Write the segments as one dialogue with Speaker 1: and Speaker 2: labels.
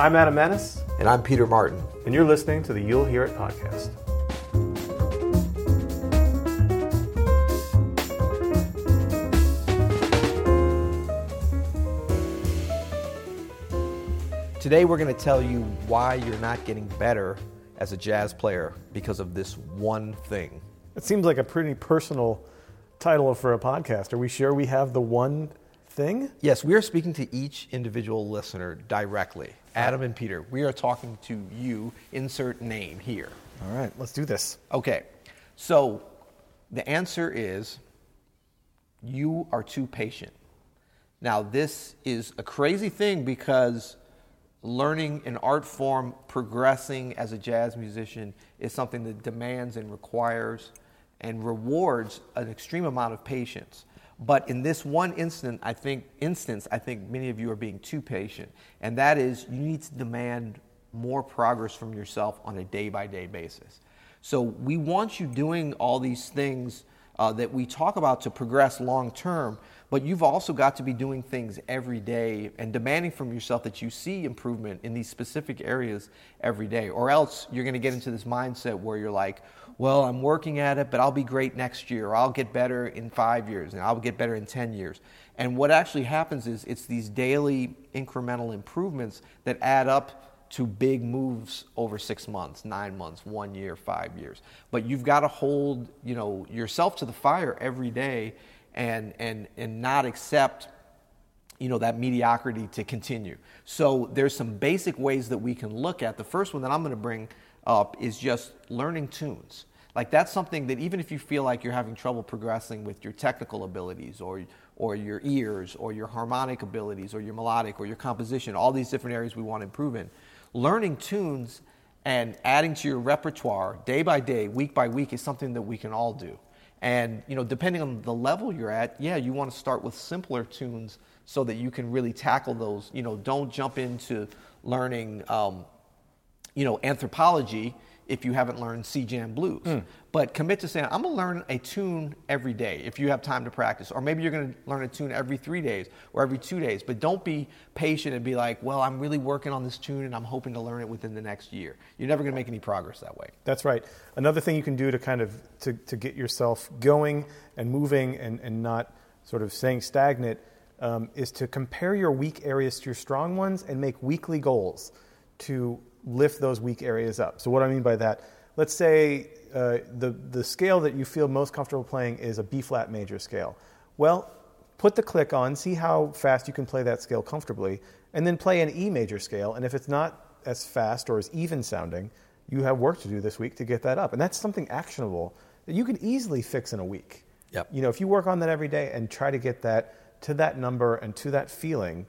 Speaker 1: I'm Adam Maness,
Speaker 2: And I'm Peter Martin.
Speaker 1: and you're listening to the You'll Hear It podcast.
Speaker 2: Today we're going to tell you why you're not getting better as a jazz player because of this one thing.
Speaker 1: It seems like a pretty personal title for a podcast. Are we sure we have the one thing?
Speaker 2: Yes, we are speaking to each individual listener directly. Adam and Peter, we are talking to you, insert name here.
Speaker 1: All right, let's do this.
Speaker 2: Okay, so the answer is you are too patient. Now, this is a crazy thing because learning an art form, progressing as a jazz musician, is something that demands and requires and rewards an extreme amount of patience. But in this one instant, I think instance, I think many of you are being too patient, and that is you need to demand more progress from yourself on a day by day basis. So we want you doing all these things uh, that we talk about to progress long term, but you've also got to be doing things every day and demanding from yourself that you see improvement in these specific areas every day, or else you're going to get into this mindset where you're like, well, I'm working at it, but I'll be great next year, or I'll get better in five years, and I'll get better in 10 years. And what actually happens is it's these daily incremental improvements that add up to big moves over six months, nine months, one year, five years. But you've got to hold, you know, yourself to the fire every day and, and, and not accept you know that mediocrity to continue so there's some basic ways that we can look at the first one that i'm going to bring up is just learning tunes like that's something that even if you feel like you're having trouble progressing with your technical abilities or or your ears or your harmonic abilities or your melodic or your composition all these different areas we want to improve in learning tunes and adding to your repertoire day by day week by week is something that we can all do and you know, depending on the level you're at, yeah, you want to start with simpler tunes so that you can really tackle those. You know, don't jump into learning, um, you know, anthropology if you haven't learned C jam blues. But commit to saying, I'm gonna learn a tune every day if you have time to practice. Or maybe you're gonna learn a tune every three days or every two days. But don't be patient and be like, well, I'm really working on this tune and I'm hoping to learn it within the next year. You're never gonna make any progress that way.
Speaker 1: That's right. Another thing you can do to kind of to, to get yourself going and moving and, and not sort of staying stagnant um, is to compare your weak areas to your strong ones and make weekly goals to lift those weak areas up. So what I mean by that, let's say uh, the the scale that you feel most comfortable playing is a B flat major scale. Well, put the click on, see how fast you can play that scale comfortably, and then play an E major scale. And if it's not as fast or as even sounding, you have work to do this week to get that up. And that's something actionable that you can easily fix in a week.
Speaker 2: Yep.
Speaker 1: You know, if you work on that every day and try to get that to that number and to that feeling,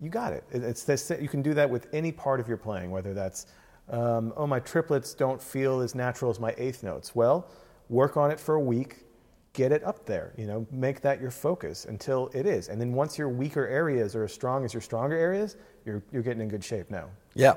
Speaker 1: you got it. It- It's this, you can do that with any part of your playing, whether that's, um, oh, my triplets don't feel as natural as my eighth notes. Well, work on it for a week, get it up there. You know, make that your focus until it is. And then once your weaker areas are as strong as your stronger areas, you're, you're getting in good shape now.
Speaker 2: Yeah,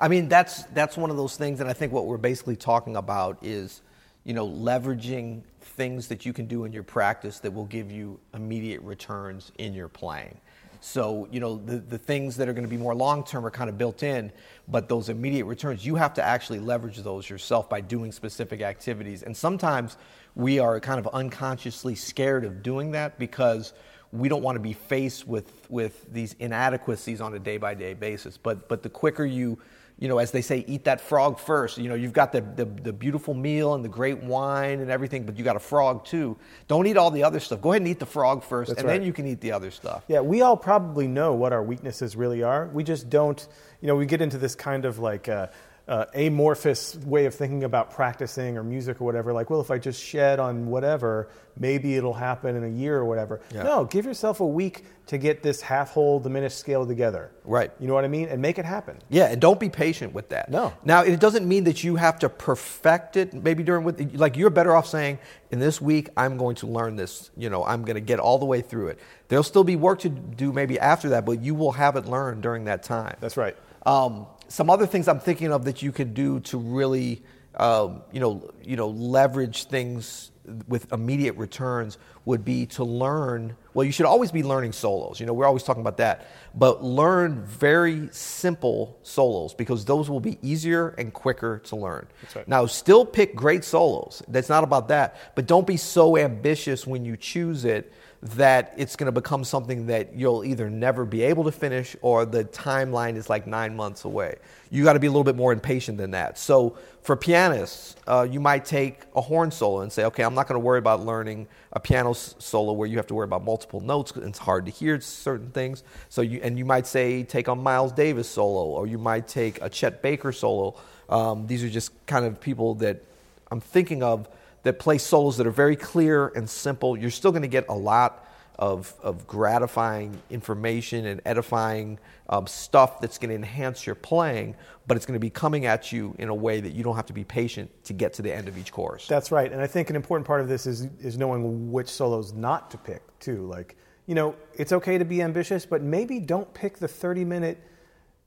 Speaker 2: I mean that's that's one of those things, and I think what we're basically talking about is, you know, leveraging things that you can do in your practice that will give you immediate returns in your playing. So you know the the things that are going to be more long term are kind of built in, but those immediate returns you have to actually leverage those yourself by doing specific activities, and sometimes we are kind of unconsciously scared of doing that because we don't want to be faced with with these inadequacies on a day by day basis. But but the quicker you you know, as they say, eat that frog first. You know, you've got the, the, the beautiful meal and the great wine and everything, but you got a frog too. Don't eat all the other stuff. Go ahead and eat the frog first,
Speaker 1: That's
Speaker 2: and then you can eat the other stuff.
Speaker 1: Yeah, we all probably know what our weaknesses really are. We just don't, you know, we get into this kind of like uh, uh, amorphous way of thinking about practicing or music or whatever. Like, well, if I just shed on whatever, maybe it'll happen in a year or whatever.
Speaker 2: Yeah.
Speaker 1: No, give yourself a week to get this half whole diminished scale together.
Speaker 2: Right.
Speaker 1: You know what I mean? And make it happen.
Speaker 2: Yeah, and don't be patient with that.
Speaker 1: No.
Speaker 2: Now, it doesn't mean that you have to perfect it. Maybe during with like you're better off saying, in this week I'm going to learn this. You know, I'm going to get all the way through it. There'll still be work to do maybe after that, but you will have it learned during that time.
Speaker 1: That's right.
Speaker 2: Um, some other things I'm thinking of that you can do to really um, you know, you know, leverage things with immediate returns would be to learn. Well, you should always be learning solos. You know, we're always talking about that, but learn very simple solos because those will be easier and quicker to learn.
Speaker 1: right.
Speaker 2: Now, still pick great solos. That's not about that, but don't be so ambitious when you choose it that it's going to become something that you'll either never be able to finish or the timeline is like nine months away. You got to be a little bit more impatient than that. So for pianists, uh, you might take a horn solo and say, okay, I'm not going to worry about learning a piano solo where you have to worry about multiple notes it's hard to hear certain things. So you and you might say take a Miles Davis solo, or you might take a Chet Baker solo. Um, these are just kind of people that I'm thinking of that play solos that are very clear and simple. You're still going to get a lot of, of gratifying information and edifying um, stuff that's going to enhance your playing, but it's going to be coming at you in a way that you don't have to be patient to get to the end of each chorus.
Speaker 1: That's right, and I think an important part of this is is knowing which solos not to pick too. Like, you know, it's okay to be ambitious, but maybe don't pick the thirty minute,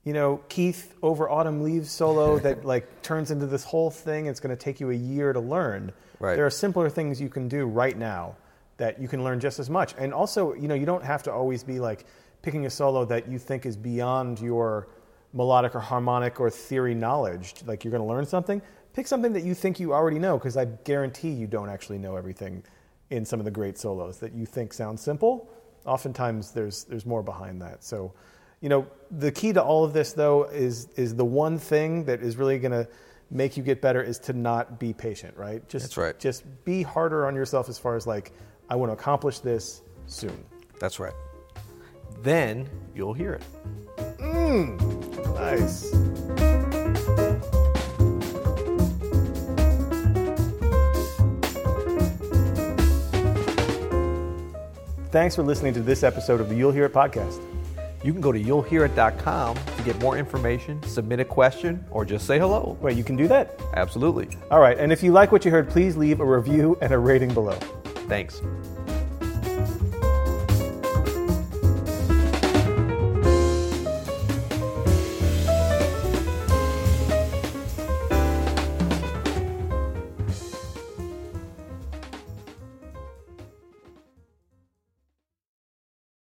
Speaker 1: you know, Keith over autumn leaves solo that like turns into this whole thing. It's going to take you a year to learn.
Speaker 2: Right.
Speaker 1: There are simpler things you can do right now that you can learn just as much, and also, you know, you don't have to always be like picking a solo that you think is beyond your melodic or harmonic or theory knowledge. Like you're going to learn something. Pick something that you think you already know, because I guarantee you don't actually know everything in some of the great solos that you think sound simple. Oftentimes, there's there's more behind that. So, you know, the key to all of this, though, is is the one thing that is really going to make you get better is to not be patient, right? Just
Speaker 2: That's right.
Speaker 1: Just be harder on yourself as far as like I want to accomplish this soon.
Speaker 2: That's right. Then you'll hear it.
Speaker 1: Mm, Nice. Thanks for listening to this episode of the You'll Hear It podcast.
Speaker 2: You can go to you'llhearit.com to get more information, submit a question, or just say hello.
Speaker 1: Wait, you can do that?
Speaker 2: Absolutely.
Speaker 1: All right, and if you like what you heard, please leave a review and a rating below.
Speaker 2: Thanks.